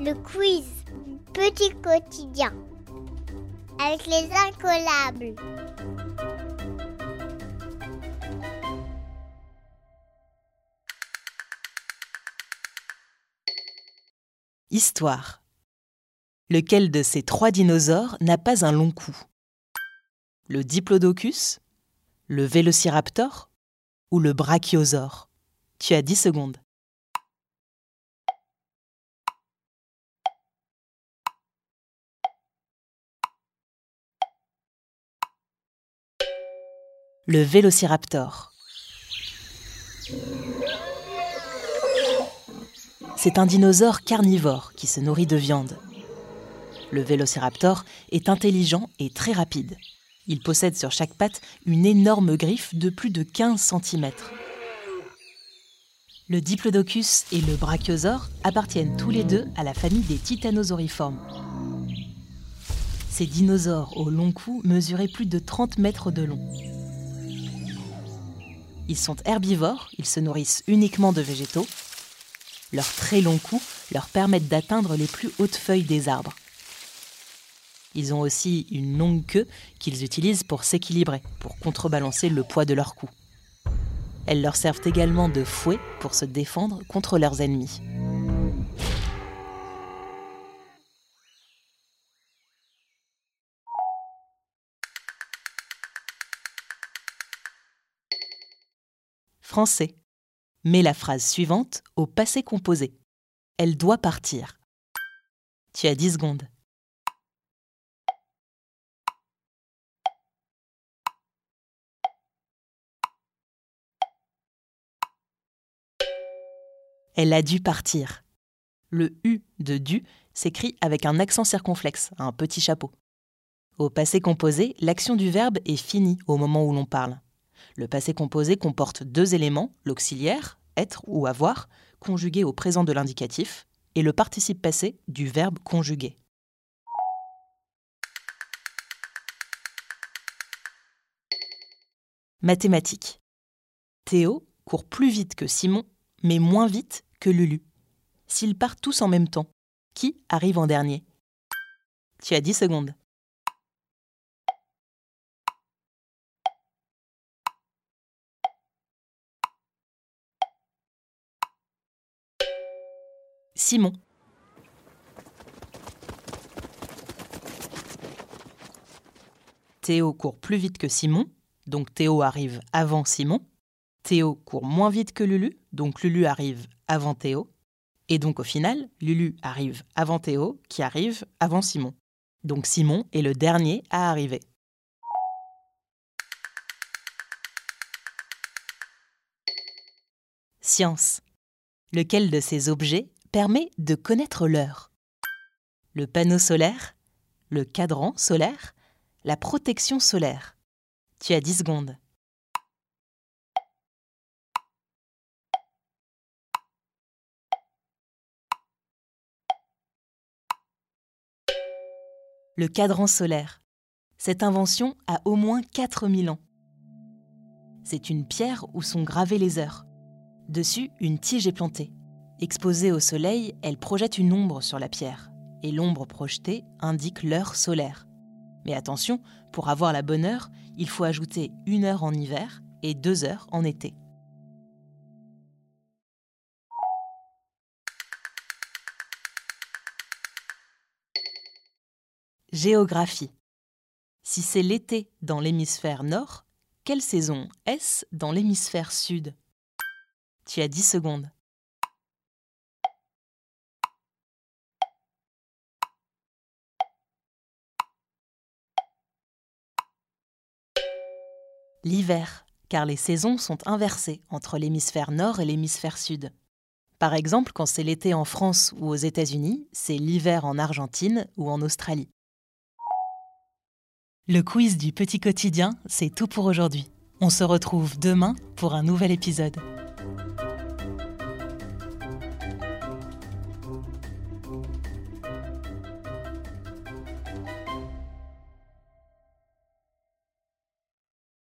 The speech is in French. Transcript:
Le quiz Petit quotidien avec les incollables. Histoire. Lequel de ces trois dinosaures n'a pas un long cou? Le diplodocus Le vélociraptor Ou le brachiosaure? Tu as 10 secondes. Le vélociraptor. C'est un dinosaure carnivore qui se nourrit de viande. Le vélociraptor est intelligent et très rapide. Il possède sur chaque patte une énorme griffe de plus de 15 cm. Le diplodocus et le brachiosaure appartiennent tous les deux à la famille des titanosauriformes. Ces dinosaures au long cou mesuraient plus de 30 mètres de long. Ils sont herbivores, ils se nourrissent uniquement de végétaux. Leurs très longs coups leur permettent d'atteindre les plus hautes feuilles des arbres. Ils ont aussi une longue queue qu'ils utilisent pour s'équilibrer, pour contrebalancer le poids de leur cou. Elles leur servent également de fouet pour se défendre contre leurs ennemis. Français. Mets la phrase suivante au passé composé. Elle doit partir. Tu as 10 secondes. Elle a dû partir. Le U de dû s'écrit avec un accent circonflexe, un petit chapeau. Au passé composé, l'action du verbe est finie au moment où l'on parle. Le passé composé comporte deux éléments, l'auxiliaire, être ou avoir, conjugué au présent de l'indicatif, et le participe passé du verbe conjugué. Mathématiques. Théo court plus vite que Simon, mais moins vite que Lulu. S'ils partent tous en même temps, qui arrive en dernier? Tu as 10 secondes. Simon. Théo court plus vite que Simon, donc Théo arrive avant Simon. Théo court moins vite que Lulu, donc Lulu arrive avant Théo. Et donc au final, Lulu arrive avant Théo, qui arrive avant Simon. Donc Simon est le dernier à arriver. Science. Lequel de ces objets permet de connaître l'heure Le panneau solaire Le cadran solaire La protection solaire Tu as 10 secondes. le cadran solaire. Cette invention a au moins 4000 ans. C'est une pierre où sont gravées les heures. Dessus, une tige est plantée. Exposée au soleil, elle projette une ombre sur la pierre. Et l'ombre projetée indique l'heure solaire. Mais attention, pour avoir la bonne heure, il faut ajouter une heure en hiver et deux heures en été. Géographie. Si c'est l'été dans l'hémisphère nord, quelle saison est-ce dans l'hémisphère sud? Tu as 10 secondes. L'hiver, car les saisons sont inversées entre l'hémisphère nord et l'hémisphère sud. Par exemple, quand c'est l'été en France ou aux États-Unis, c'est l'hiver en Argentine ou en Australie. Le quiz du petit quotidien, c'est tout pour aujourd'hui. On se retrouve demain pour un nouvel épisode.